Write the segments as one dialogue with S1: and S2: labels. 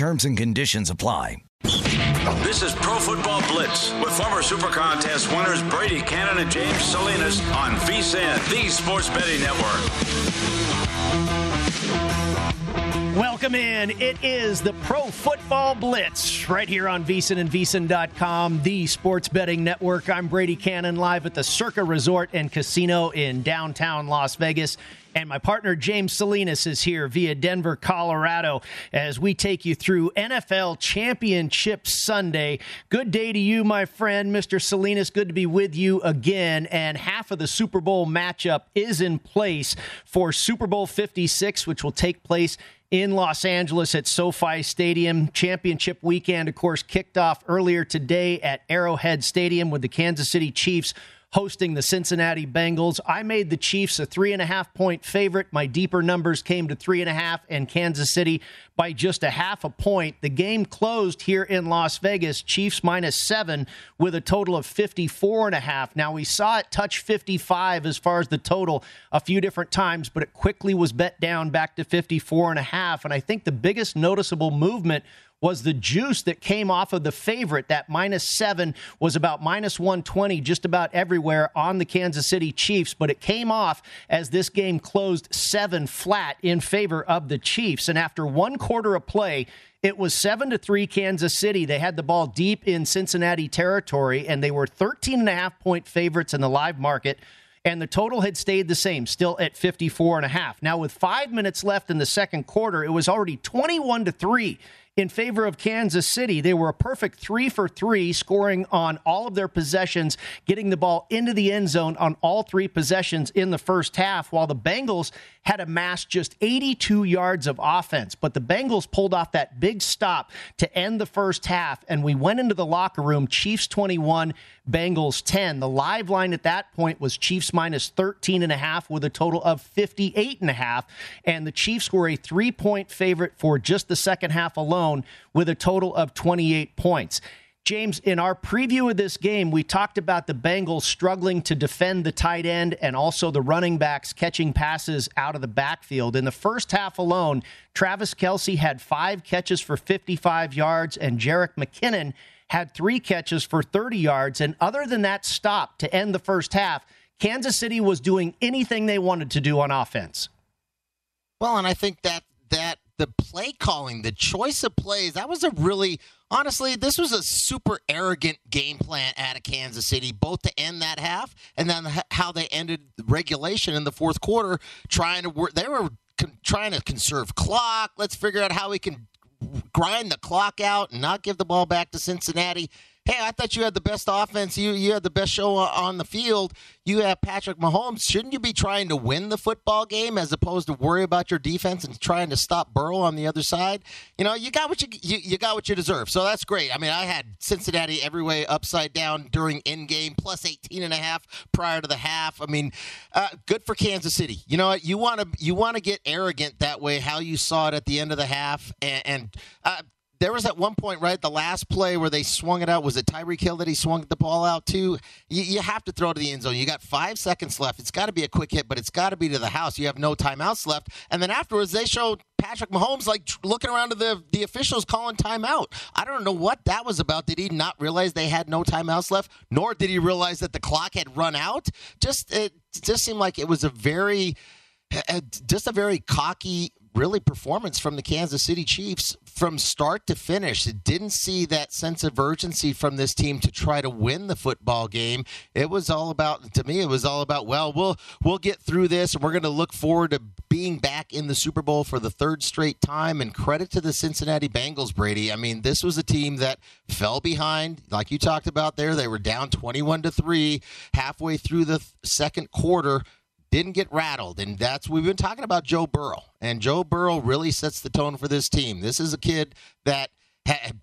S1: Terms and conditions apply.
S2: This is Pro Football Blitz with former Super Contest winners Brady Kannon and James Salinas on VSIN, the Sports Betting Network.
S3: Welcome in. It is the Pro Football Blitz right here on VSIN and VSIN.com, the sports betting network. I'm Brady Kannon live at the Circa Resort and Casino in downtown Las Vegas. And my partner James Salinas is here via Denver, Colorado, as we take you through NFL Championship Sunday. Good day to you, my friend, Mr. Salinas. Good to be with you again. And half of the Super Bowl matchup is in place for Super Bowl 56, which will take place in Los Angeles at SoFi Stadium. Championship weekend, of course, kicked off earlier today at Arrowhead Stadium with the Kansas City Chiefs hosting the Cincinnati Bengals. I made the Chiefs a three and a half point favorite. My deeper numbers came to three and a half, and Kansas City by just a half a point. The game closed here in Las Vegas, Chiefs minus seven with a total of 54 and a half. Now we saw it touch 55 as far as the total a few different times, but it quickly was bet down back to 54 and a half. And I think the biggest noticeable movement was the juice that came off of the favorite. That minus seven was about minus 120 just about everywhere on the Kansas City Chiefs, but it came off as this game closed seven flat in favor of the Chiefs. And after one quarter of play, it was 7 to 3 Kansas City. They had the ball deep in Cincinnati territory and they were 13 and a half point favorites in the live market and the total had stayed the same, still at 54 and a half. Now with 5 minutes left in the second quarter, it was already 21 to 3 in favor of Kansas City. They were a perfect three for three, scoring on all of their possessions, getting the ball into the end zone on all three possessions in the first half, while the Bengals had amassed just 82 yards of offense. But the Bengals pulled off that big stop to end the first half, and we went into the locker room, Chiefs 21, Bengals 10. The live line at that point was Chiefs minus 13 and a half with a total of 58 and a half, and the Chiefs were a three-point favorite for just the second half alone with a total of 28 points. James, in our preview of this game, we talked about the Bengals struggling to defend the tight end and also the running backs catching passes out of the backfield. In the first half alone, Travis Kelce had five catches for 55 yards, and Jerick McKinnon had three catches for 30 yards. And other than that stop to end the first half, Kansas City was doing anything they wanted to do on offense.
S4: Well, and I think that that the play calling, the choice of plays, that was a really honestly, this was a super arrogant game plan out of Kansas City, both to end that half and then how they ended regulation in the fourth quarter, trying to work. They were con- trying to conserve clock. Let's figure out how we can grind the clock out and not give the ball back to Cincinnati hey, I thought you had the best offense. You you had the best show on the field. You have Patrick Mahomes. Shouldn't you be trying to win the football game as opposed to worry about your defense and trying to stop Burrow on the other side? You know, you got what you you, you got what you deserve. So that's great. I mean, I had Cincinnati every way upside down during in game plus 18 and a half prior to the half. I mean, uh, good for Kansas City. You know what? You want to you want to get arrogant that way how you saw it at the end of the half and, and uh, there was at one point, right, the last play where they swung it out. Was it Tyreek Hill that he swung the ball out to? You, you have to throw to the end zone. You got five seconds left. It's got to be a quick hit, but it's got to be to the house. You have no timeouts left. And then afterwards, they showed Patrick Mahomes like looking around to the the officials calling timeout. I don't know what that was about. Did he not realize they had no timeouts left? Nor did he realize that the clock had run out. Just it just seemed like it was a very just a very cocky really performance from the Kansas City Chiefs from start to finish. It didn't see that sense of urgency from this team to try to win the football game. It was all about to me it was all about well, we'll we'll get through this and we're going to look forward to being back in the Super Bowl for the third straight time and credit to the Cincinnati Bengals, Brady. I mean, this was a team that fell behind like you talked about there. They were down 21 to 3 halfway through the second quarter didn't get rattled. And that's we've been talking about Joe Burrow. And Joe Burrow really sets the tone for this team. This is a kid that had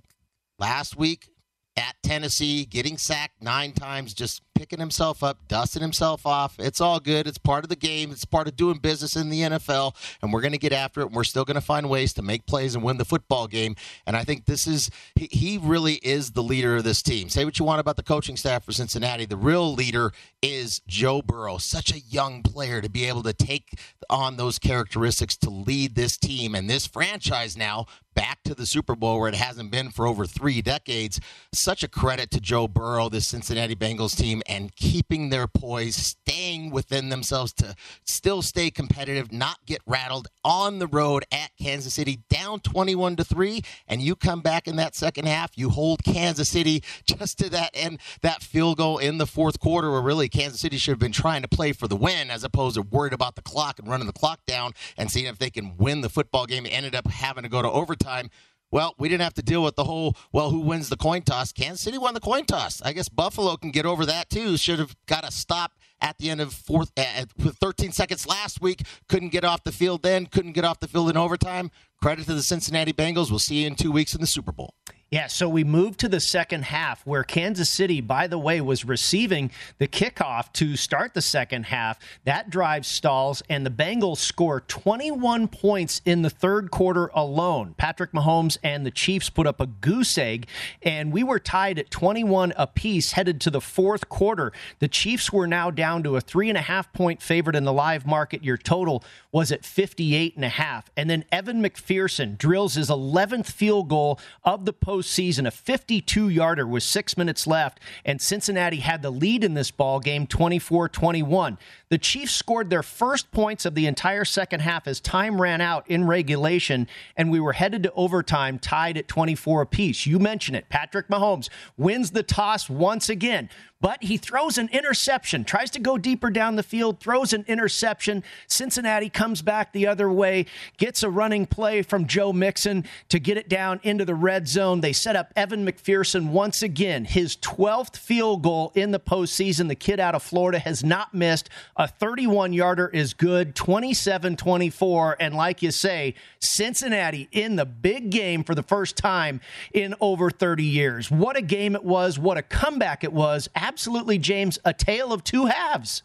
S4: last week at Tennessee, getting sacked nine times, just picking himself up, dusting himself off. It's all good. It's part of the game. It's part of doing business in the NFL, and we're going to get after it. And we're still going to find ways to make plays and win the football game. And I think this is he, he really is the leader of this team. Say what you want about the coaching staff for Cincinnati. The real leader is Joe Burrow. Such a young player to be able to take on those characteristics to lead this team and this franchise now back to the Super Bowl where it hasn't been for over three decades. Such a credit to Joe Burrow, the Cincinnati Bengals team, and keeping their poise, staying within themselves to still stay competitive, not get rattled on the road at Kansas City, down 21 to 3, and you come back in that second half, you hold Kansas City just to that end, that field goal in the fourth quarter where really Kansas City should have been trying to play for the win as opposed to worried about the clock and running the clock down and seeing if they can win the football game. It ended up having to go to overtime. Well, we didn't have to deal with the whole, well, who wins the coin toss? Kansas City won the coin toss. I guess Buffalo can get over that too. Should have got a stop at the end of fourth, uh, with 13 seconds last week. Couldn't get off the field then, couldn't get off the field in overtime. Credit to the Cincinnati Bengals. We'll see you in two weeks in the Super Bowl.
S3: Yeah, so we moved to the second half where Kansas City, by the way, was receiving the kickoff to start the second half. That drive stalls, and the Bengals score 21 points in the third quarter alone. Patrick Mahomes and the Chiefs put up a goose egg, and we were tied at 21 apiece headed to the fourth quarter. The Chiefs were now down to a three and a half point favorite in the live market. Your total was at 58 and a half. And then Evan McPherson drills his 11th field goal of the post postseason, a 52 yarder with six minutes left, and Cincinnati had the lead in this ball game 24 21. The Chiefs scored their first points of the entire second half as time ran out in regulation, and we were headed to overtime tied at 24 apiece. You mentioned it. Patrick Mahomes wins the toss once again but he throws an interception, tries to go deeper down the field, throws an interception. Cincinnati comes back the other way, gets a running play from Joe Mixon to get it down into the red zone. They set up Evan McPherson once again, his 12th field goal in the postseason. The kid out of Florida has not missed. A 31 yarder is good, 27 24. And like you say, Cincinnati in the big game for the first time in over 30 years. What a game it was. What a comeback it was absolutely, James, a tale of two halves.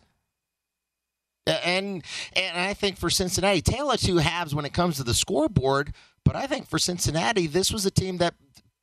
S4: And and I think for Cincinnati, tale of two halves when it comes to the scoreboard. But I think for Cincinnati, this was a team that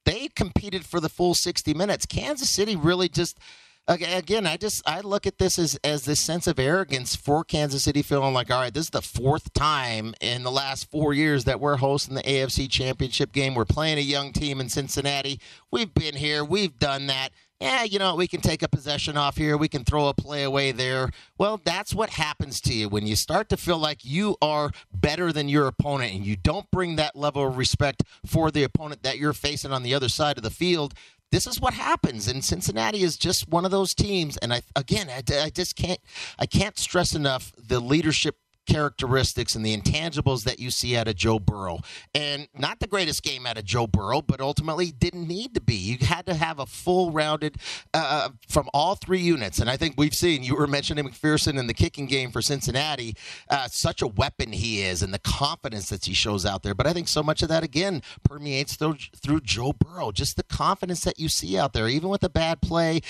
S4: they competed for the full 60 minutes. Kansas City really just again, I just I look at this as as this sense of arrogance for Kansas City, feeling like, all right, this is the fourth time in the last four years that we're hosting the AFC Championship game. We're playing a young team in Cincinnati. We've been here, we've done that yeah, you know, we can take a possession off here, we can throw a play away there. Well, that's what happens to you when you start to feel like you are better than your opponent and you don't bring that level of respect for the opponent that you're facing on the other side of the field. This is what happens, and Cincinnati is just one of those teams. And I, again, I, I just can't, I can't stress enough the leadership characteristics and the intangibles that you see out of Joe Burrow. And not the greatest game out of Joe Burrow, but ultimately didn't need to be. You had to have a full rounded uh, from all three units. And I think we've seen, you were mentioning McPherson in the kicking game for Cincinnati, uh, such a weapon he is and the confidence that he shows out there. But I think so much of that, again, permeates through, through Joe Burrow. Just the confidence that you see out there, even with a bad play,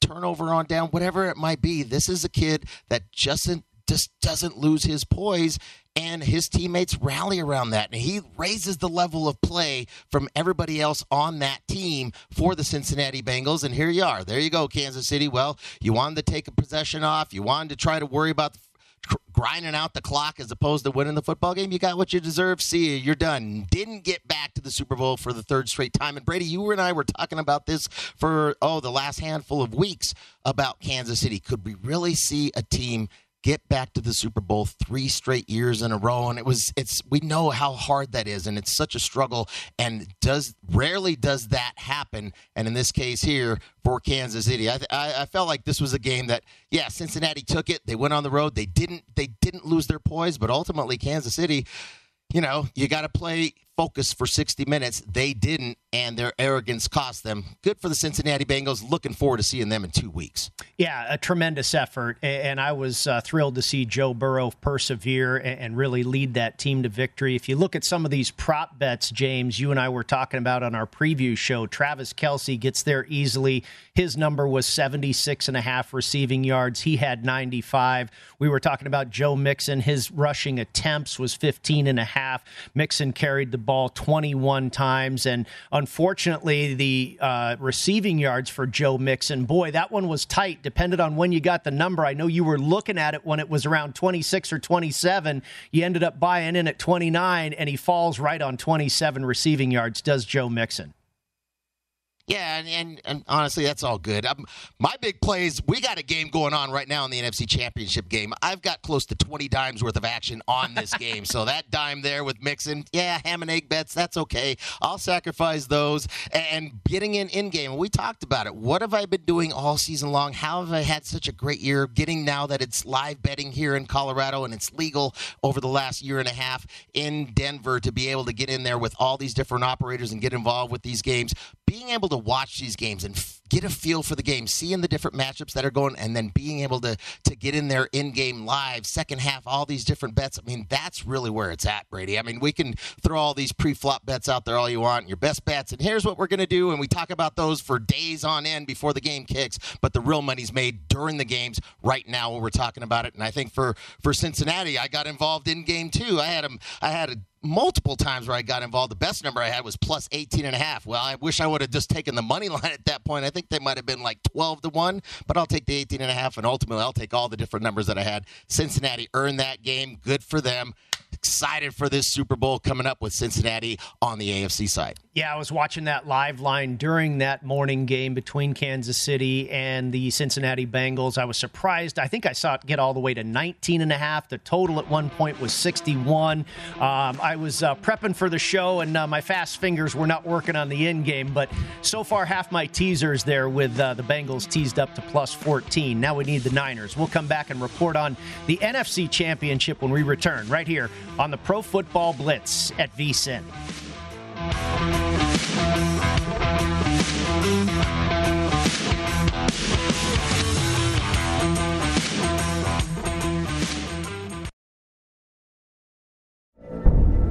S4: turnover on down, whatever it might be. This is a kid that just just doesn't lose his poise and his teammates rally around that and he raises the level of play from everybody else on that team for the Cincinnati Bengals and here you are there you go Kansas City well you wanted to take a possession off you wanted to try to worry about grinding out the clock as opposed to winning the football game. You got what you deserve. See you. You're done. Didn't get back to the Super Bowl for the third straight time. And Brady, you and I were talking about this for, oh, the last handful of weeks about Kansas City. Could we really see a team get back to the Super Bowl three straight years in a row, and it was it's we know how hard that is, and it's such a struggle, and does rarely does that happen, and in this case here for Kansas City, I, I, I felt like this was a game that yeah, Cincinnati took it, they went on the road, they didn't they didn't lose their poise, but ultimately Kansas City you know, you got to play focus for 60 minutes. They didn't, and their arrogance cost them. Good for the Cincinnati Bengals. Looking forward to seeing them in two weeks.
S3: Yeah, a tremendous effort. And I was uh, thrilled to see Joe Burrow persevere and really lead that team to victory. If you look at some of these prop bets, James, you and I were talking about on our preview show, Travis Kelce gets there easily. His number was 76 and a half receiving yards. He had 95. We were talking about Joe Mixon. His rushing attempts was 15 and a half. Mixon carried the ball 21 times. And unfortunately, the uh, receiving yards for Joe Mixon, boy, that one was tight, depended on when you got the number. I know you were looking at it when it was around 26 or 27. You ended up buying in at 29, and he falls right on 27 receiving yards, does Joe Mixon.
S4: Yeah, and, and, and, honestly, that's all good. Um, my big plays, we got a game going on right now in the NFC Championship game. I've got close to 20 dimes worth of action on this game. so that dime there with Mixon, yeah, ham and egg bets, that's okay. I'll sacrifice those. And getting in in game, we talked about it. What have I been doing all season long? How have I had such a great year? Getting now that it's live betting here in Colorado and it's legal over the last year and a half in Denver to be able to get in there with all these different operators and get involved with these games. Being able to watch these games and f- get a feel for the game, seeing the different matchups that are going, and then being able to to get in there in game live, second half, all these different bets. I mean, that's really where it's at, Brady. I mean, we can throw all these pre flop bets out there all you want, your best bets, and here's what we're to do, and we talk about those for days on end before the game kicks. But the real money's made during the games right now when we're talking about it. And I think for for Cincinnati, I got involved in game two. I had them. I had a multiple times where I got involved. The best number I had was plus 18 and a half. Well, I wish I would have just taken the money line at that point. I think they might have been like 12 to 1, but I'll take the 18 and a half and ultimately I'll take all the different numbers that I had. Cincinnati earned that game. Good for them. Excited for this Super Bowl coming up with Cincinnati on the AFC side.
S3: Yeah, I was watching that live line during that morning game between Kansas City and the Cincinnati Bengals. I was surprised. I think I saw it get all the way to 19 and a half. The total at one point was 61. Um, I was uh, prepping for the show, and uh, my fast fingers were not working on the end game. But so far, half my teasers there with uh, the Bengals teased up to plus 14. Now we need the Niners. We'll come back and report on the NFC Championship when we return right here on the Pro Football Blitz at VSIN.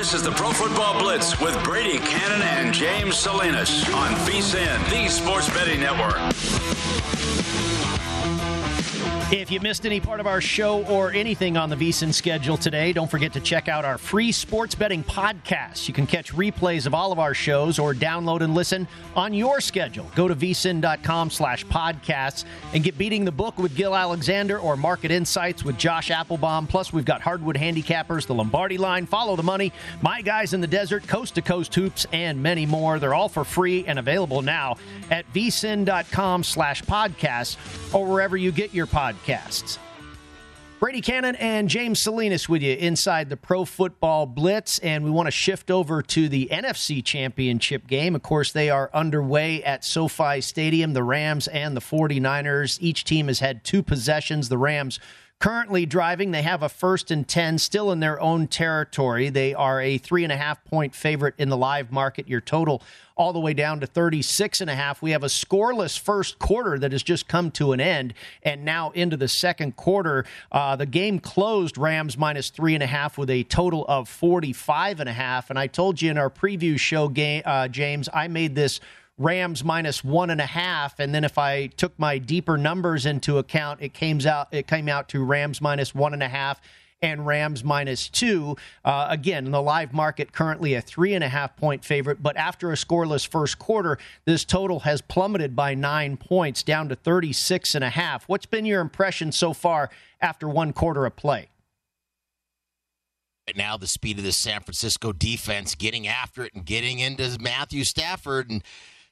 S2: This is the Pro Football Blitz with Brady Kannon and James Salinas on VSIN, the Sports Betting Network.
S3: If you missed any part of our show or anything on the VSIN schedule today, don't forget to check out our free sports betting podcast. You can catch replays of all of our shows or download and listen on your schedule. Go to vsin.com slash podcasts and get Beating the Book with Gill Alexander or Market Insights with Josh Appelbaum. Plus, we've got Hardwood Handicappers, The Lombardi Line, Follow the Money, My Guys in the Desert, Coast to Coast Hoops, and many more. They're all for free and available now at vsin.com slash podcasts or wherever you get your podcasts podcasts. Brady Kannon and James Salinas with you inside the Pro Football Blitz. And we want to shift over to the NFC Championship game. Of course, they are underway at SoFi Stadium, the Rams and the 49ers. Each team has had two possessions. The Rams currently driving. They have a first and 10 still in their own territory. They are a three and a half point favorite in the live market. Your total all the way down to 36 and a half. We have a scoreless first quarter that has just come to an end. And now into the second quarter, uh, the game closed Rams minus three and a half with a total of 45 and a half. And I told you in our preview show, game, uh, James, I made this Rams minus one and a half, and then if I took my deeper numbers into account, it came out it came out to Rams minus one and a half and Rams minus two. Uh, again, in the live market, currently a three and a half point favorite, but after a scoreless first quarter, this total has plummeted by nine points down to 36 and a half. What's been your impression so far after one quarter of play?
S4: Right now, the speed of the San Francisco defense getting after it and getting into Matthew Stafford and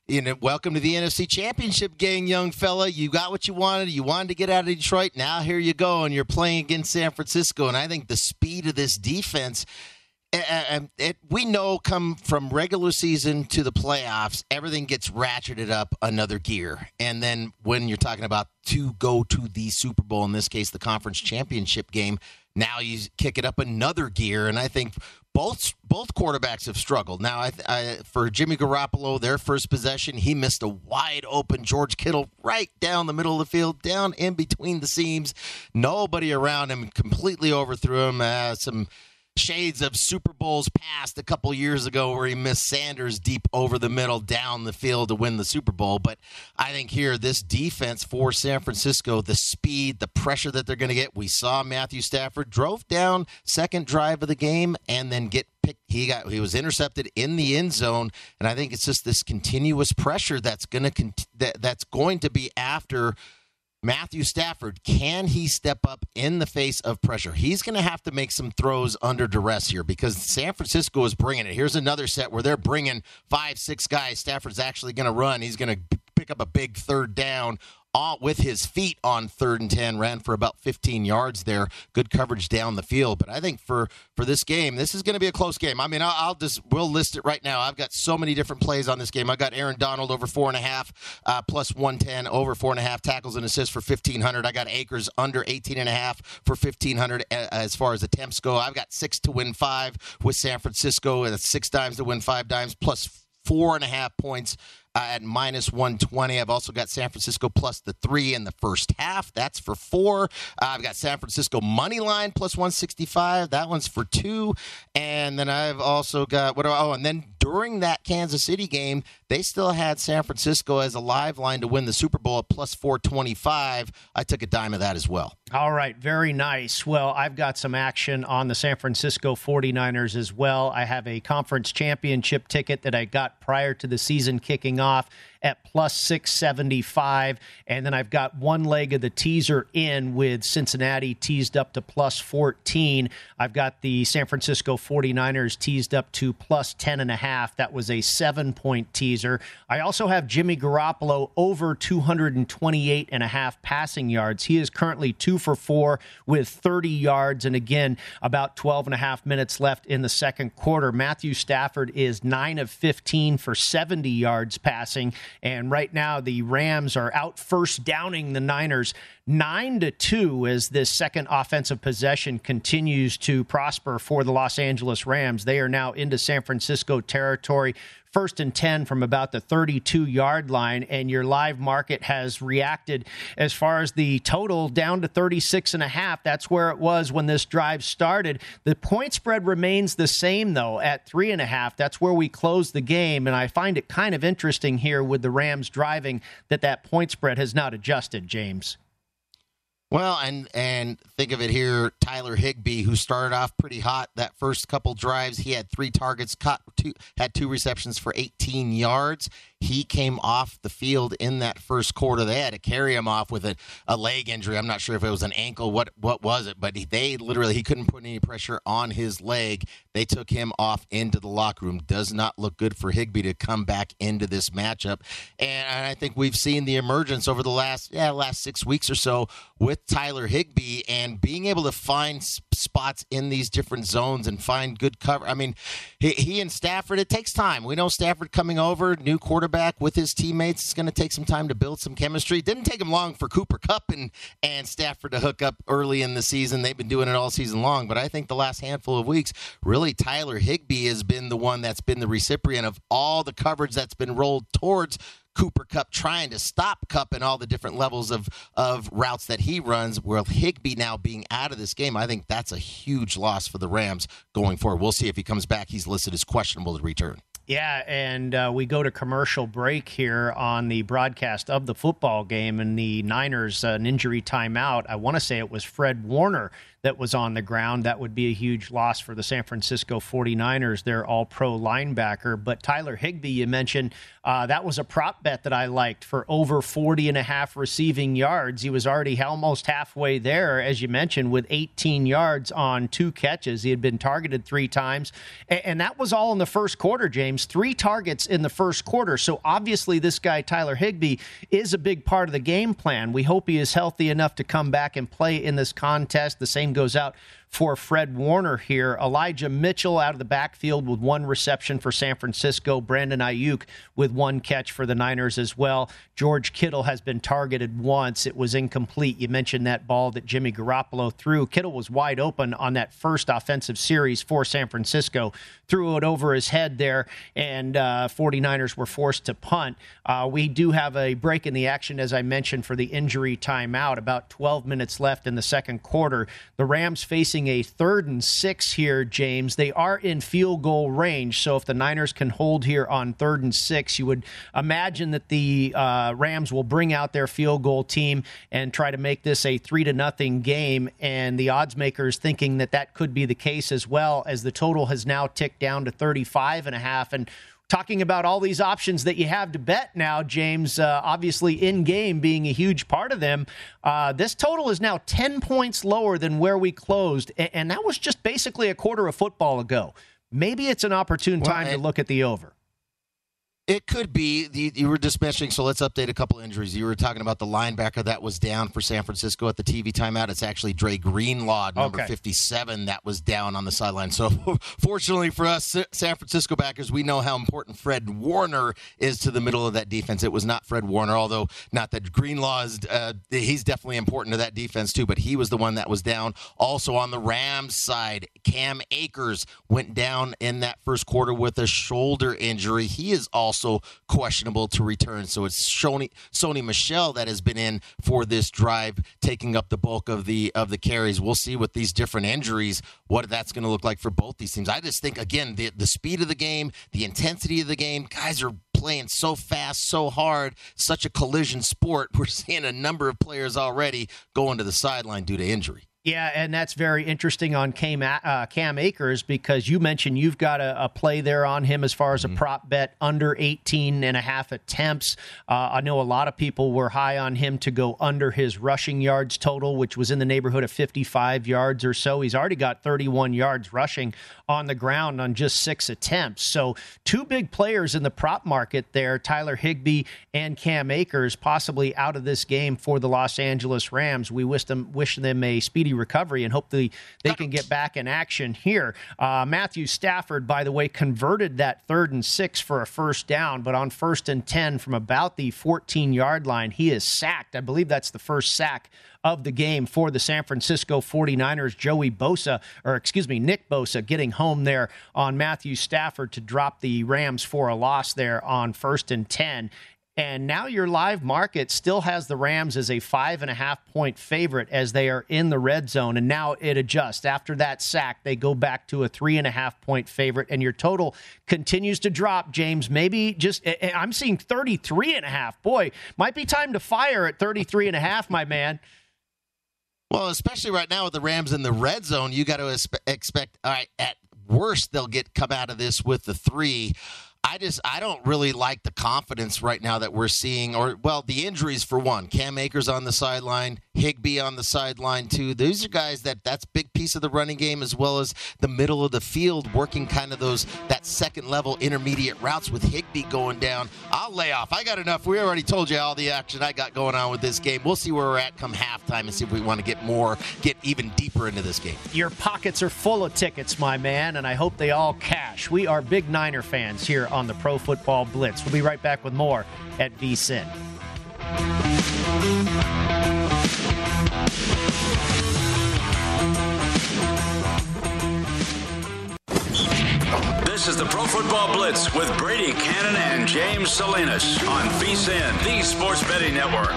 S4: you know, welcome to the NFC Championship game, young fella. You got what you wanted. You wanted to get out of Detroit. Now here you go, and you're playing against San Francisco. And I think the speed of this defense. And we know come from regular season to the playoffs, everything gets ratcheted up another gear. And then when you're talking about to go to the Super Bowl, in this case, the conference championship game, now you kick it up another gear. And I think both both quarterbacks have struggled. Now, I, I, for Jimmy Garoppolo, their first possession, he missed a wide open George Kittle right down the middle of the field, down in between the seams. Nobody around him completely overthrew him. Uh, some shades of Super Bowls past a couple years ago where he missed Sanders deep over the middle down the field to win the Super Bowl. But I think here, this defense for San Francisco, the speed, the pressure that they're going to get. We saw Matthew Stafford drove down second drive of the game and then get picked. He got he was intercepted in the end zone, and I think it's just this continuous pressure that's going to that, that's going to be after Matthew Stafford, can he step up in the face of pressure? He's going to have to make some throws under duress here because San Francisco is bringing it. Here's another set where they're bringing five, six guys. Stafford's actually going to run. He's going to pick up a big third down with his feet on third and 10 ran for about 15 yards there. Good coverage down the field. But i think for for this game this is going to be a close game. I mean I'll, I'll, just we'll list it right now. I've got so many different plays on this game. I got aaron donald over four and a half uh, plus 110 over four and a half tackles and assists for 1500 i got akers under 18 and a half for 1500 as far as attempts go. I've got six to win five with san francisco and six times to win five dimes plus four and a half points uh, at minus 120. I've also got San Francisco plus the three in the first half. That's for four. Uh, I've got San Francisco money line plus 165. That one's for two. And then I've also got what? Oh, and then during that Kansas City game, they still had San Francisco as a live line to win the Super Bowl at plus 425. I took a dime of that as well.
S3: All right, very nice. Well, I've got some action on the San Francisco 49ers as well. I have a conference championship ticket that I got prior to the season kicking off at plus 675. And then I've got one leg of the teaser in with Cincinnati teased up to plus 14. I've got the San Francisco 49ers teased up to plus 10.5. That was a seven point teaser. I also have Jimmy Garoppolo over 228 and a half passing yards. He is currently two for four with 30 yards. And again, about 12 and a half minutes left in the second quarter. Matthew Stafford is nine of 15 for 70 yards passing. And right now, the Rams are out first downing the Niners nine to two as this second offensive possession continues to prosper for the Los Angeles Rams. They are now into San Francisco territory first and 10 from about the 32 yard line, and your live market has reacted as far as the total down to 36 and a half. That's where it was when this drive started. The point spread remains the same, though, at three and a half. That's where we close the game, and I find it kind of interesting here with the Rams driving that that point spread has not adjusted, James.
S4: Well, and and think of it here, Tyler Higbee, who started off pretty hot that first couple drives, he had three targets, caught two, had two receptions for 18 yards. He came off the field in that first quarter. They had to carry him off with a, a leg injury. I'm not sure if it was an ankle, what what was it, but he, they literally he couldn't put any pressure on his leg. They took him off into the locker room. Does not look good for Higbee to come back into this matchup. And I think we've seen the emergence over the last yeah last six weeks or so with Tyler Higbee and being able to find spots in these different zones and find good cover. I mean, he, he and Stafford. It takes time. We know Stafford coming over, new quarterback with his teammates. It's going to take some time to build some chemistry. Didn't take him long for Cooper Kupp and and Stafford to hook up early in the season. They've been doing it all season long, but I think the last handful of weeks, really, Tyler Higbee has been the one that's been the recipient of all the coverage that's been rolled towards Cooper Kupp trying to stop Kupp and all the different levels of, of routes that he runs. Where Higbee now being out of this game, I think that's a huge loss for the Rams going forward. We'll see if he comes back. He's listed as questionable to return.
S3: Yeah, and uh, we go to commercial break here on the broadcast of the football game, and the Niners uh, an injury timeout. I want to say it was Fred Warner that was on the ground. That would be a huge loss for the San Francisco 49ers, their all pro linebacker. But Tyler Higbee, you mentioned, uh, that was a prop bet that I liked for over 40 and a half receiving yards. He was already almost halfway there, as you mentioned, with 18 yards on two catches. He had been targeted three times. And, and that was all in the first quarter, James. Three targets in the first quarter. So obviously, this guy, Tyler Higbee, is a big part of the game plan. We hope he is healthy enough to come back and play in this contest. The same goes out for Fred Warner here. Elijah Mitchell out of the backfield with one reception for San Francisco. Brandon Aiyuk with one catch for the Niners as well. George Kittle has been targeted once. It was incomplete. You mentioned that ball that Jimmy Garoppolo threw. Kittle was wide open on that first offensive series for San Francisco. Threw it over his head there, and uh, 49ers were forced to punt. Uh, we do have a break in the action, as I mentioned, for the injury timeout. About 12 minutes left in the second quarter. The Rams facing facing a third and six here, James. They are in field goal range. So if the Niners can hold here on third and six, you would imagine that the uh, Rams will bring out their field goal team and try to make this a three to nothing game. And the odds makers thinking that that could be the case as well, as the total has now ticked down to 35 and a half. And talking about all these options that you have to bet now, James. Uh, obviously, in game being a huge part of them. Uh, this total is now 10 points lower than where we closed, and, and, that was just basically a quarter of football ago. Maybe it's an opportune time well, to look at the over.
S4: It could be. The, You were just mentioning, so let's update a couple injuries. You were talking about the linebacker that was down for San Francisco at the TV timeout. It's actually Dre Greenlaw, number okay. 57, that was down on the sideline. So, fortunately for us, San Francisco backers, we know how important Fred Warner is to the middle of that defense. It was not Fred Warner, although not that Greenlaw is, uh, he's definitely important to that defense too, but he was the one that was down. Also on the Rams side, Cam Akers went down in that first quarter with a shoulder injury. He is also also questionable to return. So it's Sony, Sony Michel that has been in for this drive, taking up the bulk of the of the carries. We'll see with these different injuries what that's going to look like for both these teams. I just think again the the speed of the game, the intensity of the game, guys are playing so fast, so hard, such a collision sport. We're seeing a number of players already going to the sideline due to injury.
S3: Yeah, and that's very interesting on Cam, uh, Cam Akers because you mentioned you've got a, a, play there on him as far as a mm-hmm. prop bet under 18 and a half attempts. Uh, I know a lot of people were high on him to go under his rushing yards total, which was in the neighborhood of 55 yards or so. He's already got 31 yards rushing on the ground on just six attempts. So, two big players in the prop market there Tyler Higbee and Cam Akers, possibly out of this game for the Los Angeles Rams. We wish them, wish them a speedy recovery and hopefully they can get back in action here. Uh, Matthew Stafford, by the way, converted that third and six for a first down, but on first and 10 from about the 14 yard line, he is sacked. I believe that's the first sack of the game for the San Francisco 49ers. Joey Bosa, or excuse me, Nick Bosa getting home there on Matthew Stafford to drop the Rams for a loss there on first and 10. And now your live market still has the Rams as a five and a half point favorite as they are in the red zone. And now it adjusts. After that sack, they go back to a three and a half point favorite. And your total continues to drop, James. Maybe just, eh, eh, I'm seeing 33 and a half. Boy, might be time to fire at 33 and a half, my man.
S4: Well, especially right now with the Rams in the red zone, you got to expect, all right, at worst, they'll get come out of this with the three. I just I don't really like the confidence right now that we're seeing, or well, the injuries for one. Cam Akers on the sideline, Higbee on the sideline too. Those are guys that that's big piece of the running game as well as the middle of the field, working kind of those that second level intermediate routes with Higbee going down. I'll lay off. I got enough. We already told you all the action I got going on with this game. We'll see where we're at come halftime and see if we want to get more, get even deeper into this game.
S3: Your pockets are full of tickets, my man, and I hope they all cash. We are big Niner fans here on the Pro Football Blitz. We'll be right back with more at VSIN.
S2: This is the Pro Football Blitz with Brady Kannon and James Salinas on VSIN, the Sports Betting Network.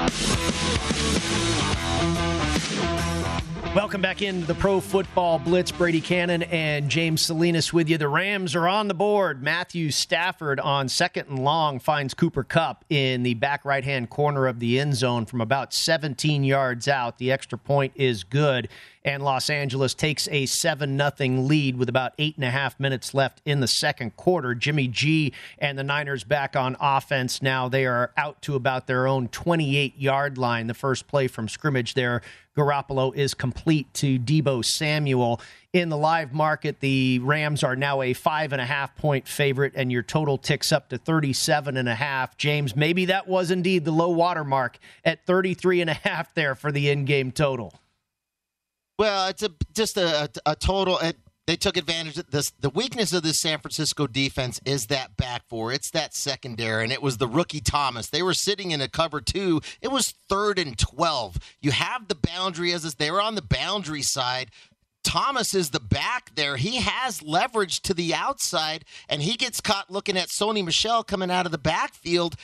S3: Welcome back into the Pro Football Blitz. Brady Kannon and James Salinas with you. The Rams are on the board. Matthew Stafford on second and long finds Cooper Kupp in the back right hand corner of the end zone from about 17 yards out. The extra point is good and Los Angeles takes a 7 0 lead with about eight and a half minutes left in the second quarter. Jimmy G and the Niners back on offense now. They are out to about their own 28 yard line. The first play from scrimmage there. Garoppolo is complete to Deebo Samuel. In the live market, the Rams are now a five and a half point favorite, and your total ticks up to 37 and a half. James, maybe that was indeed the low water mark at 33 and a half there for the in game total.
S4: Well, it's a just a, a, total. It, they took advantage of this. The weakness of this San Francisco defense is that back four. It's that secondary, and it was the rookie Thomas. They were sitting in a cover two. It was third and twelve. You have the boundary as they were on the boundary side. Thomas is the back there. He has leverage to the outside, and he gets caught looking at Sony Michel coming out of the backfield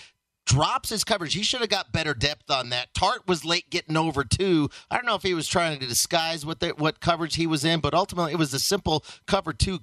S4: drops his coverage. He should have got better depth on that. Tartt was late getting over too. I don't know if he was trying to disguise what the, what coverage he was in, but ultimately it was a simple cover two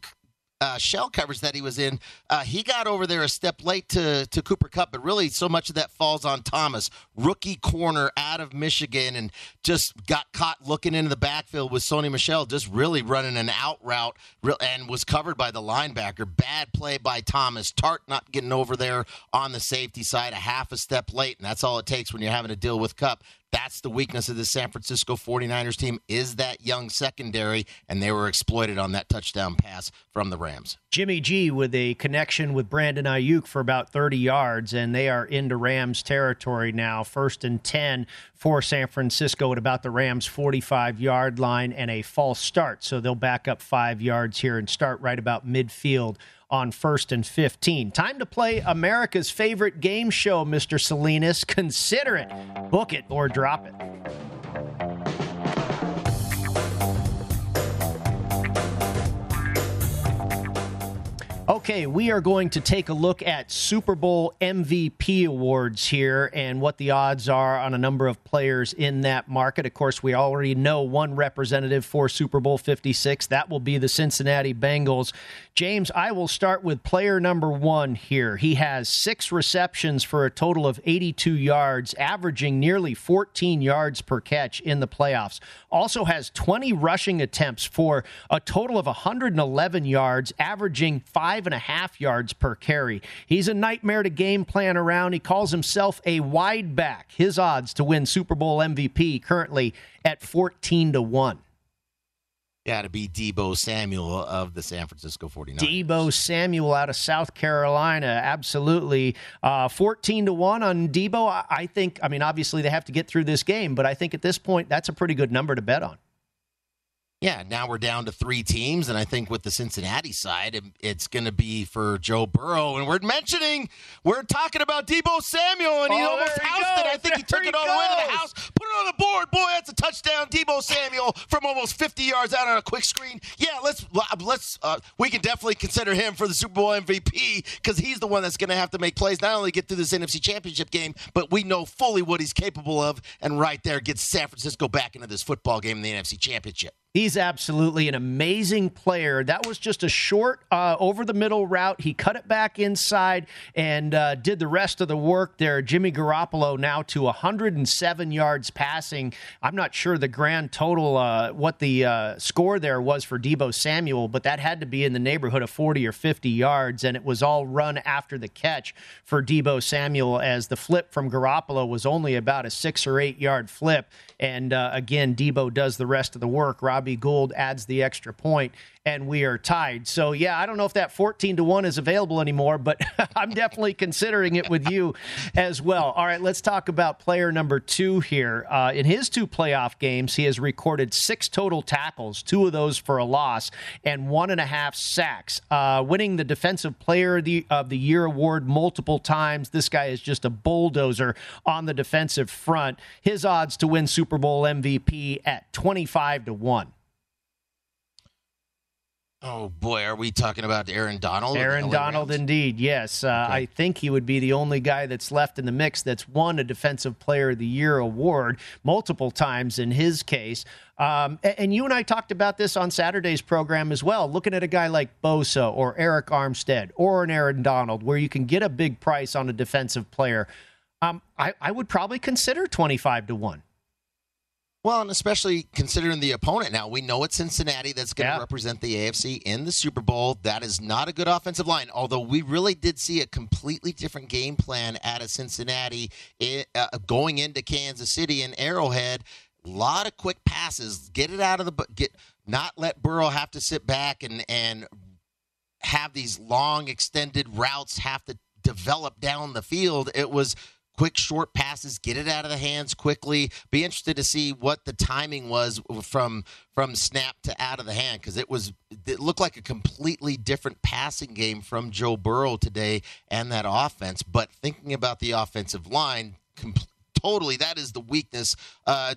S4: uh, shell coverage that he was in. Uh, he got over there a step late to, to Cooper Kupp, but really so much of that falls on Thomas, rookie corner out of Michigan, and just got caught looking into the backfield with Sony Michel, just really running an out route and was covered by the linebacker. Bad play by Thomas. Tartt not getting over there on the safety side, a half a step late, and that's all it takes when you're having to deal with Kupp. That's the weakness of the San Francisco 49ers team is that young secondary, and they were exploited on that touchdown pass from the Rams.
S3: Jimmy G with a connection with Brandon Aiyuk for about 30 yards, and they are into Rams territory now. First and 10 for San Francisco at about the Rams' 45 yard line and a false start. So they'll back up five yards here and start right about midfield on first and 15. Time to play America's favorite game show, Mr. Salinas. Consider it, book it, or drop it. Okay, we are going to take a look at Super Bowl MVP awards here and what the odds are on a number of players in that market. Of course, we already know one representative for Super Bowl 56. That will be the Cincinnati Bengals. James, I will start with player number one here. He has six receptions for a total of 82 yards, averaging nearly 14 yards per catch in the playoffs. Also has 20 rushing attempts for a total of 111 yards, averaging five and a half yards per carry. He's a nightmare to game plan around. He calls himself a wide back. His odds to win Super Bowl MVP currently at 14 to 1.
S4: Got to be Deebo Samuel of the San Francisco 49ers.
S3: Deebo Samuel out of South Carolina. Absolutely. Uh, 14 to 1 on Deebo. I think, I mean, obviously they have to get through this game, but I think at this point, that's a pretty good number to bet on.
S4: Yeah, now we're down to three teams, and I think with the Cincinnati side, it's going to be for Joe Burrow. And we're mentioning, we're talking about Deebo Samuel, and he oh, almost he housed goes. it. I think he took there it all the way to the house, put it on the board. Boy, that's a touchdown, Deebo Samuel from almost 50 yards out on a quick screen. Yeah, let's let's uh, we can definitely consider him for the Super Bowl MVP because he's the one that's going to have to make plays, not only get through this NFC Championship game, but we know fully what he's capable of, and right there gets San Francisco back into this football game in the NFC Championship.
S3: He's absolutely an amazing player. That was just a short uh, over the middle route. He cut it back inside and uh, did the rest of the work there. Jimmy Garoppolo now to 107 yards passing. I'm not sure the grand total, uh, what the uh, score there was for Deebo Samuel, but that had to be in the neighborhood of 40 or 50 yards, and it was all run after the catch for Deebo Samuel as the flip from Garoppolo was only about a six or eight yard flip. And uh, again, Deebo does the rest of the work. Robbie Gould adds the extra point, and we are tied. So, yeah, I don't know if that 14 to 1 is available anymore, but I'm definitely considering it with you as well. All right, let's talk about player number two here. Uh, in his two playoff games, he has recorded six total tackles, two of those for a loss, and one and a half sacks, uh, winning the Defensive Player of the, of the Year award multiple times. This guy is just a bulldozer on the defensive front. His odds to win Super Bowl MVP at 25 to 1.
S4: Oh boy, are we talking about Aaron Donald?
S3: Aaron Donald, Rams? indeed. Yes, uh, okay. I think he would be the only guy that's left in the mix that's won a Defensive Player of the Year award multiple times in his case. Um, and you and I talked about this on Saturday's program as well. Looking at a guy like Bosa or Arik Armstead or an Aaron Donald, where you can get a big price on a defensive player, um, I, I would probably consider twenty-five to one.
S4: Well, and especially considering the opponent now, we know it's Cincinnati that's going to yeah. represent the AFC in the Super Bowl. That is not a good offensive line, although we really did see a completely different game plan out of Cincinnati uh, going into Kansas City and Arrowhead. A lot of quick passes, get it out of the get, not let Burrow have to sit back and and have these long extended routes have to develop down the field. It was quick short passes, get it out of the hands quickly. Be interested to see what the timing was from from snap to out of the hand because it was it looked like a completely different passing game from Joe Burrow today and that offense. But thinking about the offensive line, totally that is the weakness. Uh,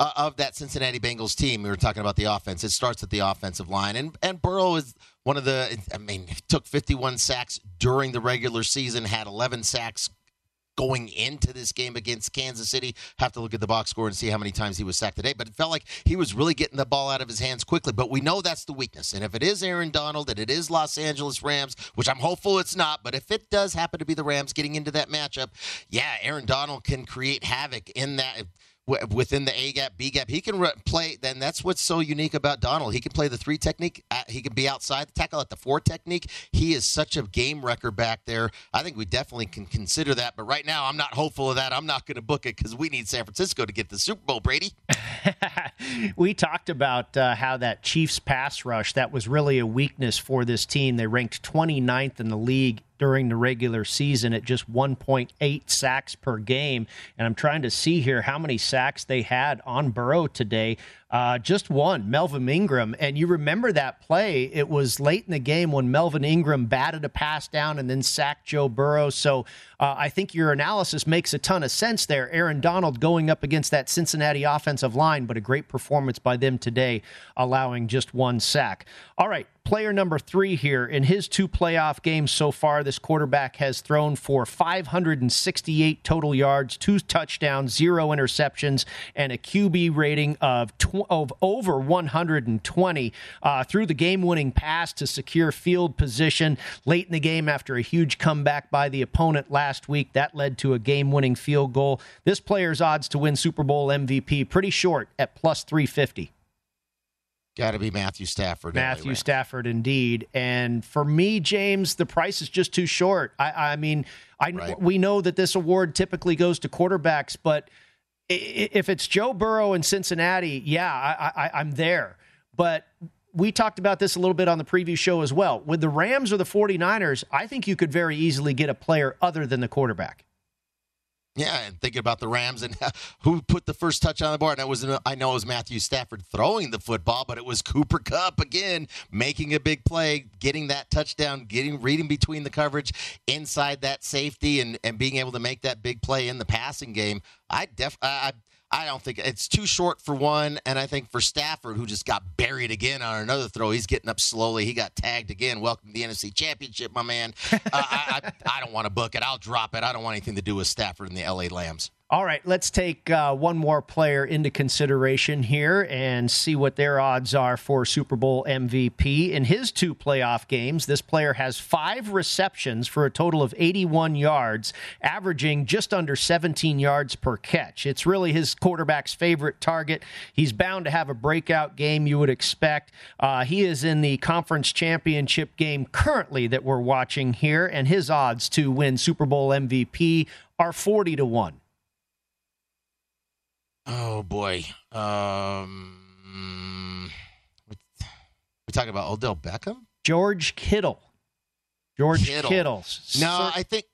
S4: uh, of that Cincinnati Bengals team. We were talking about the offense. It starts at the offensive line, and and Burrow is one of the. I mean, took 51 sacks during the regular season, had 11 sacks going into this game against Kansas City. Have to look at the box score and see how many times he was sacked today. But it felt like he was really getting the ball out of his hands quickly. But we know that's the weakness. And if it is Aaron Donald and it is Los Angeles Rams, which I'm hopeful it's not, but if it does happen to be the Rams getting into that matchup, yeah, Aaron Donald can create havoc in that within the A gap, B gap. He can re- play. Then that's what's so unique about Donald. He can play the three technique. He can be outside the tackle at the four technique. He is such a game wrecker back there. I think we definitely can consider that. But right now, I'm not hopeful of that. I'm not going to book it because we need San Francisco to get the Super Bowl. Brady.
S3: we talked about uh, how that Chiefs pass rush that was really a weakness for this team. They ranked 29th in the league during the regular season at just 1.8 sacks per game. And I'm trying to see here how many sacks they had on Burrow today. Uh, just one, Melvin Ingram. And you remember that play. It was late in the game when Melvin Ingram batted a pass down and then sacked Joe Burrow. So uh, I think your analysis makes a ton of sense there. Aaron Donald going up against that Cincinnati offensive line, but a great performance by them today, allowing just one sack. All right, player number three here. In his two playoff games so far, this quarterback has thrown for 568 total yards, two touchdowns, zero interceptions, and a QB rating of, tw- of over 120 uh, through the game winning pass to secure field position late in the game after a huge comeback by the opponent last week. That led to a game winning field goal. This player's odds to win Super Bowl MVP pretty short at plus 350.
S4: Got to be Matthew Stafford.
S3: Matthew Stafford, indeed. And for me, James, the price is just too short. I, I mean, I right. we know that this award typically goes to quarterbacks, but if it's Joe Burrow in Cincinnati, yeah, I, I, I'm there. But we talked about this a little bit on the preview show as well. With the Rams or the 49ers, I think you could very easily get a player other than the quarterback.
S4: Yeah, and thinking about the Rams and who put the first touch on the board. That was I know it was Matthew Stafford throwing the football, but it was Cooper Kupp again making a big play, getting that touchdown, getting reading between the coverage inside that safety, and and being able to make that big play in the passing game. I def I I don't think it's too short for one, and I think for Stafford, who just got buried again on another throw, he's getting up slowly. He got tagged again. Welcome to the NFC Championship, my man. uh, I, I, I, don't want to book it. I'll drop it. I don't want anything to do with Stafford and the LA Lambs.
S3: All right, let's take uh, one more player into consideration here and see what their odds are for Super Bowl MVP. In his two playoff games, this player has five receptions for a total of 81 yards, averaging just under 17 yards per catch. It's really his quarterback's favorite target. He's bound to have a breakout game, you would expect. Uh, he is in the conference championship game currently that we're watching here, and his odds to win Super Bowl MVP are 40 to 1.
S4: Oh boy. Um, we talking about Odell Beckham,
S3: George Kittle, George Kittle. Kittle.
S4: No, I think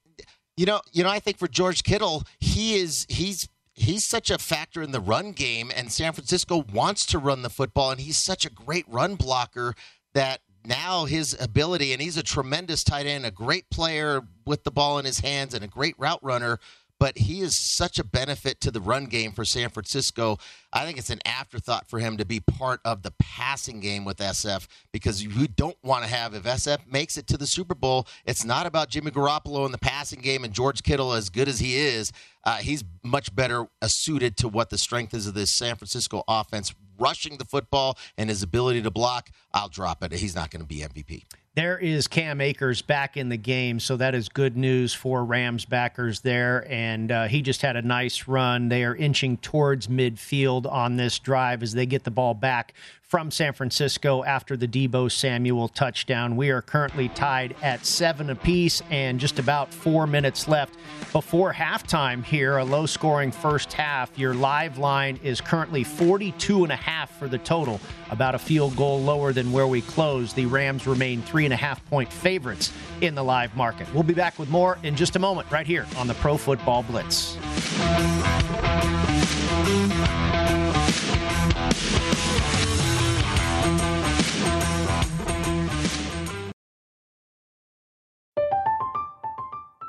S4: you know. You know, I think for George Kittle, he is he's he's such a factor in the run game, and San Francisco wants to run the football, and he's such a great run blocker that now his ability, and he's a tremendous tight end, a great player with the ball in his hands, and a great route runner but he is such a benefit to the run game for San Francisco. I think it's an afterthought for him to be part of the passing game with SF because you don't want to have if SF makes it to the Super Bowl. It's not about Jimmy Garoppolo in the passing game and George Kittle as good as he is. Uh, he's much better suited to what the strength is of this San Francisco offense, rushing the football and his ability to block. I'll drop it. He's not going to be MVP.
S3: There is Cam Akers back in the game, so that is good news for Rams backers there. And uh, he just had a nice run. They are inching towards midfield on this drive as they get the ball back from San Francisco after the Deebo Samuel touchdown. We are currently tied at seven apiece and just about four minutes left before halftime here. A low scoring first half. Your live line is currently 42 and a half for the total, about a field goal lower than where we closed. The Rams remain three and a half point favorites in the live market. We'll be back with more in just a moment right here on the Pro Football Blitz.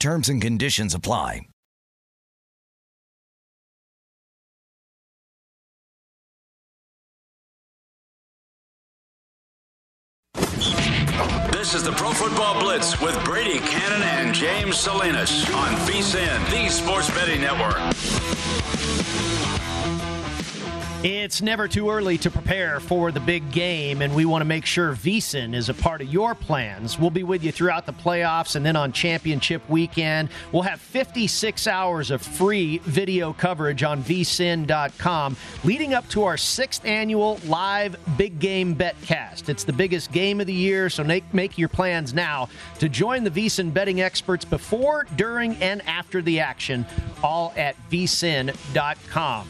S1: Terms and conditions apply.
S2: This is the Pro Football Blitz with Brady Kannon and James Salinas on VSIN, the Sports Betting Network.
S3: It's never too early to prepare for the big game, and we want to make sure VSIN is a part of your plans. We'll be with you throughout the playoffs and then on championship weekend. We'll have 56 hours of free video coverage on vsin.com leading up to our sixth annual live big game betcast. It's the biggest game of the year, so make, make your plans now to join the VSIN betting experts before, during, and after the action, all at vsin.com.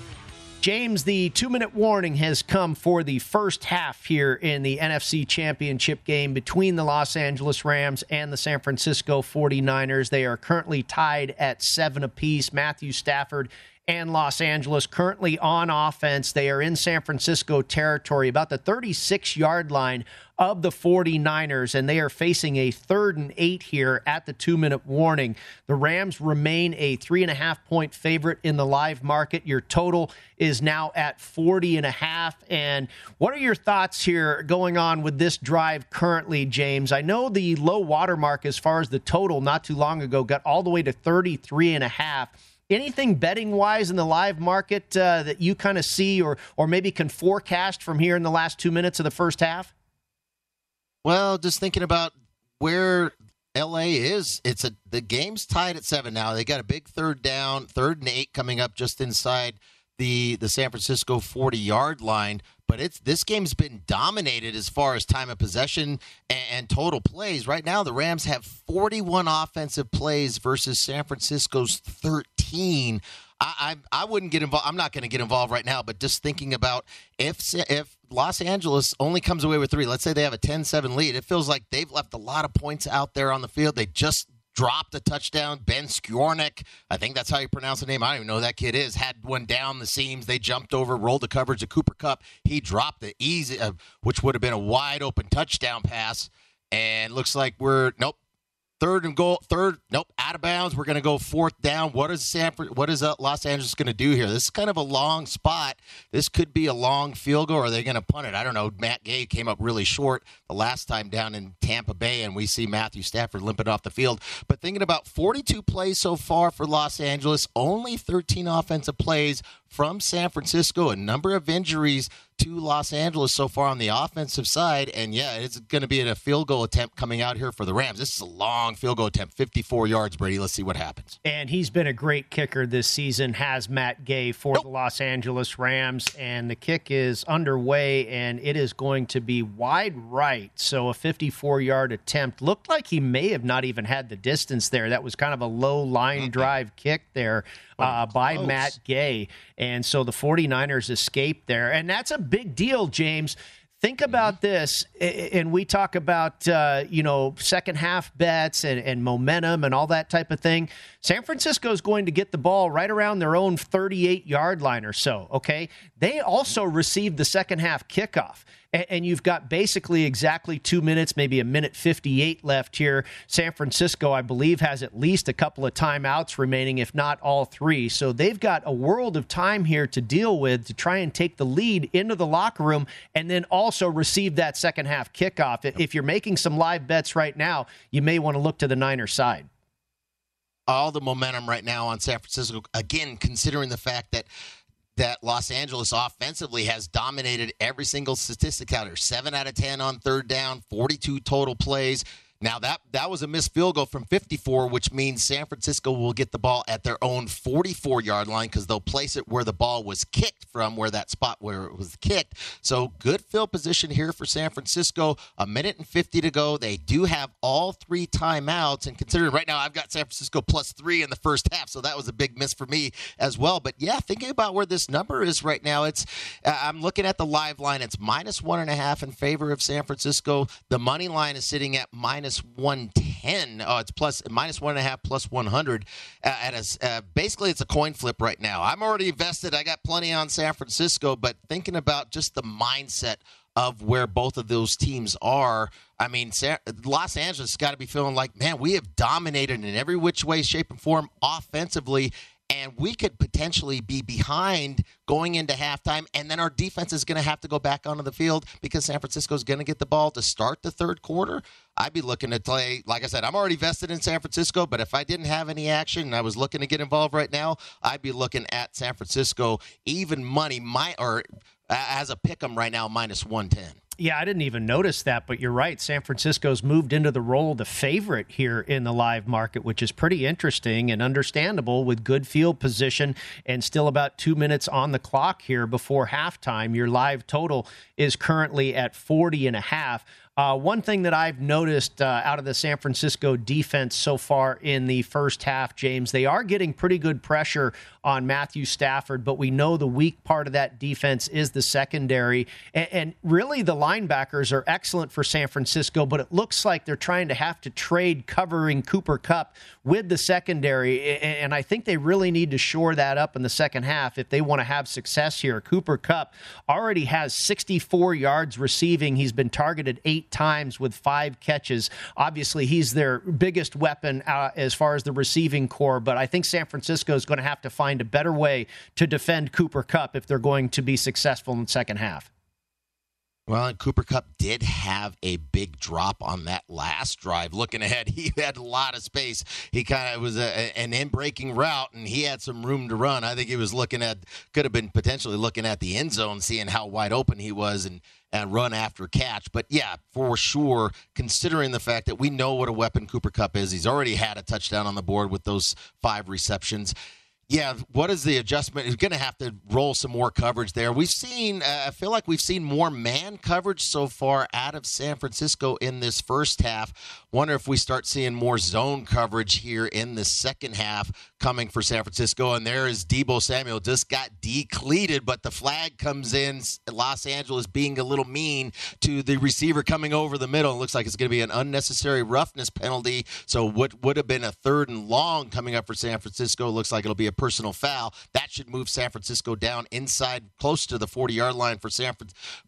S3: James, the two minute warning has come for the first half here in the NFC Championship game between the Los Angeles Rams and the San Francisco 49ers. They are currently tied at seven apiece. Matthew Stafford and Los Angeles currently on offense. They are in San Francisco territory, about the 36 yard line of the 49ers, and they are facing a third and eight here at the two minute warning. The Rams remain a three and a half point favorite in the live market. Your total is now at 40 and a half. And what are your thoughts here going on with this drive currently, James? I know the low water mark as far as the total not too long ago got all the way to 33 and a half anything betting wise in the live market uh, that you kind of see or or maybe can forecast from here in the last two minutes of the first half?
S4: Well, just thinking about where LA is it's a the game's tied at seven now. They got a big third down, third and eight coming up just inside the the San Francisco 40 yard line. But it's this game's been dominated as far as time of possession and, and total plays. Right now, the Rams have 41 offensive plays versus San Francisco's 13. I, I, I wouldn't get involved. I'm not going to get involved right now, but just thinking about if if Los Angeles only comes away with three, let's say they have a 10-7 lead, it feels like they've left a lot of points out there on the field. They just dropped a touchdown. Ben Skowronek, I think that's how you pronounce the name. I don't even know who that kid is. Had one down the seams. They jumped over, rolled the coverage of Cooper Kupp. He dropped the easy, uh, which would have been a wide open touchdown pass. And looks like we're nope. Third and goal. Third, nope, out of bounds. We're going to go fourth down. What is Sanford? What is uh, Los Angeles going to do here? This is kind of a long spot. This could be a long field goal. Are they going to punt it? I don't know. Matt Gay came up really short the last time down in Tampa Bay, and we see Matthew Stafford limping off the field. But thinking about 42 plays so far for Los Angeles, only 13 offensive plays from San Francisco. A number of injuries to Los Angeles so far on the offensive side. And yeah, it's going to be a field goal attempt coming out here for the Rams. This is a long field goal attempt, 54 yards, Brady. Let's see what happens.
S3: And he's been a great kicker this season, has Matt Gay for nope. the Los Angeles Rams. And the kick is underway and it is going to be wide right. So a 54 yard attempt looked like he may have not even had the distance there. That was kind of a low line drive kick there uh, by close. Matt Gay. And so the 49ers escaped there. And that's a big deal, James. Think about mm-hmm. this, and we talk about uh, you know second half bets and, and, momentum and all that type of thing. San Francisco is going to get the ball right around their own 38 yard line or so. Okay, they also received the second half kickoff and, you've got basically exactly two minutes, maybe a minute 58 left here. San Francisco, I believe, has at least a couple of timeouts remaining, if not all three. So they've got a world of time here to deal with to try and take the lead into the locker room and then also receive that second half kickoff. If you're making some live bets right now, you may want to look to the Niners side
S4: all the momentum right now on San Francisco. Again, considering the fact that that Los Angeles offensively has dominated every single statistic counter. Seven out of 10 on third down, 42 total plays. Now that that was a missed field goal from 54, which means San Francisco will get the ball at their own 44 yard line because they'll place it where the ball was kicked from, where that spot where it was kicked. So good field position here for San Francisco. A minute and 50 to go. They do have all three timeouts, and considering right now I've got San Francisco plus three in the first half, so that was a big miss for me as well. But yeah, thinking about where this number is right now, it's uh, I'm looking at the live line. It's minus one and a half in favor of San Francisco. The money line is sitting at minus minus 110. Oh, it's plus minus one and a half, plus 100. Uh, at a, uh, basically, it's a coin flip right now. I'm already invested. I got plenty on San Francisco, but thinking about just the mindset of where both of those teams are. I mean, Los Angeles got to be feeling like, man, we have dominated in every which way, shape, and form offensively, and we could potentially be behind going into halftime, and then our defense is going to have to go back onto the field because San Francisco is going to get the ball to start the third quarter. I'd be looking to play, like I said, I'm already vested in San Francisco, but if I didn't have any action and I was looking to get involved right now, I'd be looking at San Francisco even money, my or as a pick 'em right now minus 110.
S3: Yeah, I didn't even notice that, but you're right. San Francisco's moved into the role of the favorite here in the live market, which is pretty interesting and understandable with good field position and still about two minutes on the clock here before halftime. Your live total is currently at 40 and a half. Uh, one thing that I've noticed uh, out of the San Francisco defense so far in the first half, James, they are getting pretty good pressure on Matthew Stafford, but we know the weak part of that defense is the secondary. And, and really, the linebackers are excellent for San Francisco, but it looks like they're trying to have to trade covering Cooper Kupp with the secondary. And I think they really need to shore that up in the second half if they want to have success here. Cooper Kupp already has 64 yards receiving, he's been targeted eight times with five catches. Obviously, he's their biggest weapon uh, as far as the receiving corps, but I think San Francisco is going to have to find a better way to defend Cooper Kupp if they're going to be successful in the second half.
S4: Well, and Cooper Kupp did have a big drop on that last drive. Looking ahead, he had a lot of space. He kind of was a, an in breaking route, and he had some room to run. I think he was looking at, could have been potentially looking at the end zone, seeing how wide open he was, and and run after catch. But yeah, for sure, considering the fact that we know what a weapon Cooper Kupp is, he's already had a touchdown on the board with those five receptions yeah, what is the adjustment? He's going to have to roll some more coverage there. We've seen, uh, I feel like we've seen more man coverage so far out of San Francisco in this first half. Wonder if we start seeing more zone coverage here in the second half coming for San Francisco. And there is Deebo Samuel just got decleated, but the flag comes in. Los Angeles being a little mean to the receiver coming over the middle. It looks like it's going to be an unnecessary roughness penalty. So what would have been a third and long coming up for San Francisco looks like it'll be a personal foul. That should move San Francisco down inside close to the 40 yard line for San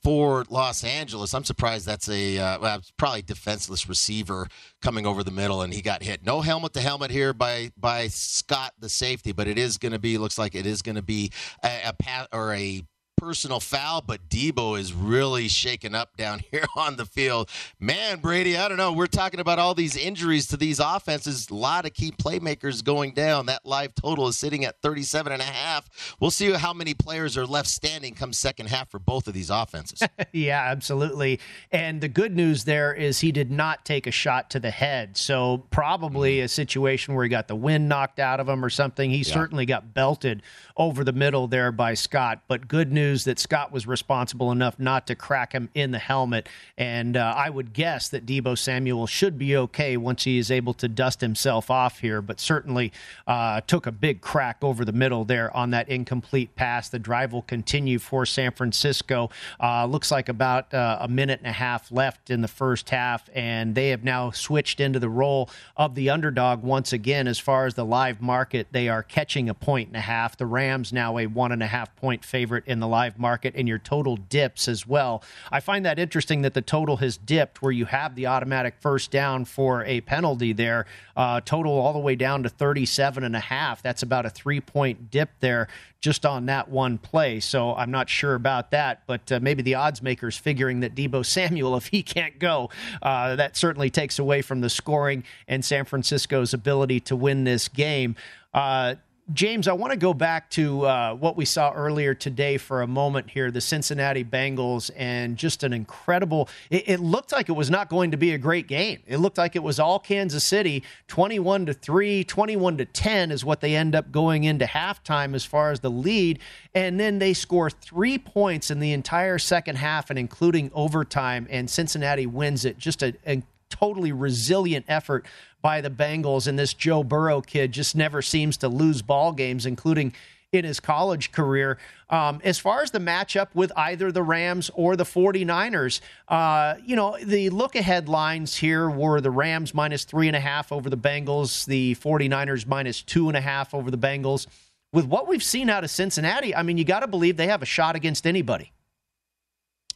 S4: for Los Angeles. I'm surprised that's a uh, well, probably defenseless receiver coming over the middle and he got hit. No helmet to helmet here by by Scott the safety, but it is going to be looks like it is going to be a, a or a personal foul, but Deebo is really shaken up down here on the field. Man, Brady, I don't know. We're talking about all these injuries to these offenses. A lot of key playmakers going down. That live total is sitting at 37 and a half. We'll see how many players are left standing come second half for both of these offenses.
S3: yeah, absolutely. And the good news there is he did not take a shot to the head. So probably mm-hmm. a situation where he got the wind knocked out of him or something. He yeah. certainly got belted over the middle there by Scott. But good news news that Scott was responsible enough not to crack him in the helmet. And uh, I would guess that Deebo Samuel should be okay once he is able to dust himself off here, but certainly uh, took a big crack over the middle there on that incomplete pass. The drive will continue for San Francisco. Uh, looks like about uh, a minute and a half left in the first half, and they have now switched into the role of the underdog once again. As far as the live market, they are catching a point and a half. The Rams now a one and a half point favorite in the live live market and your total dips as well. I find that interesting that the total has dipped where you have the automatic first down for a penalty there. Uh, total all the way down to 37 and a half. That's about a three point dip there just on that one play. So I'm not sure about that, but uh, maybe the odds makers figuring that Deebo Samuel, if he can't go, uh, that certainly takes away from the scoring and San Francisco's ability to win this game. Uh, James, I want to go back to uh, what we saw earlier today for a moment here the Cincinnati Bengals, and just an incredible. It, it, looked like it was not going to be a great game. It looked like it was all Kansas City 21 to 3, 21 to 10 is what they end up going into halftime as far as the lead. And then they score three points in the entire second half and including overtime, and Cincinnati wins it. Just a, a totally resilient effort by the Bengals. And this Joe Burrow kid just never seems to lose ball games, including in his college career. Um, as far as the matchup with either the Rams or the 49ers, uh, you know, the look ahead lines here were the Rams minus three and a half over the Bengals, the 49ers minus two and a half over the Bengals. With what we've seen out of Cincinnati, I mean, you got to believe they have a shot against anybody.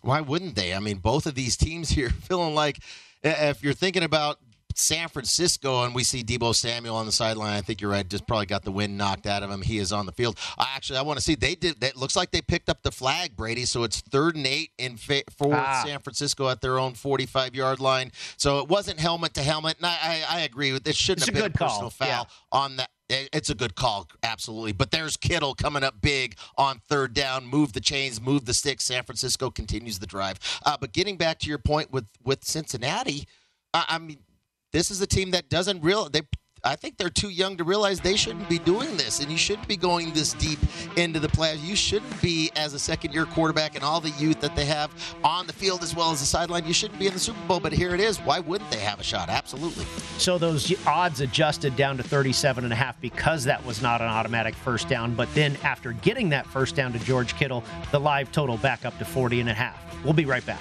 S4: Why wouldn't they? I mean, both of these teams here feeling like if you're thinking about San Francisco, and we see Deebo Samuel on the sideline. I think you're right. Just probably got the wind knocked out of him. He is on the field. I actually I want to see they did. That looks like they picked up the flag, Brady. So it's third and eight in fa- for ah. San Francisco at their own 45 yard line. So it wasn't helmet to helmet. And I, I, I agree with this. Shouldn't
S3: it's
S4: have
S3: a been
S4: a personal
S3: call.
S4: foul
S3: yeah.
S4: on that. It's a good call, absolutely. But there's Kittle coming up big on third down. Move the chains, move the sticks. San Francisco continues the drive. Uh, but getting back to your point with with Cincinnati, I, I mean this is a team that doesn't real they I think they're too young to realize they shouldn't be doing this, and you shouldn't be going this deep into the playoffs. You shouldn't be, as a second-year quarterback and all the youth that they have on the field as well as the sideline. You shouldn't be in the Super Bowl, but here it is. Why wouldn't they have a shot? Absolutely.
S3: So those odds adjusted down to 37 and a half because that was not an automatic first down. But then after getting that first down to George Kittle, the live total back up to 40 and a half. We'll be right back.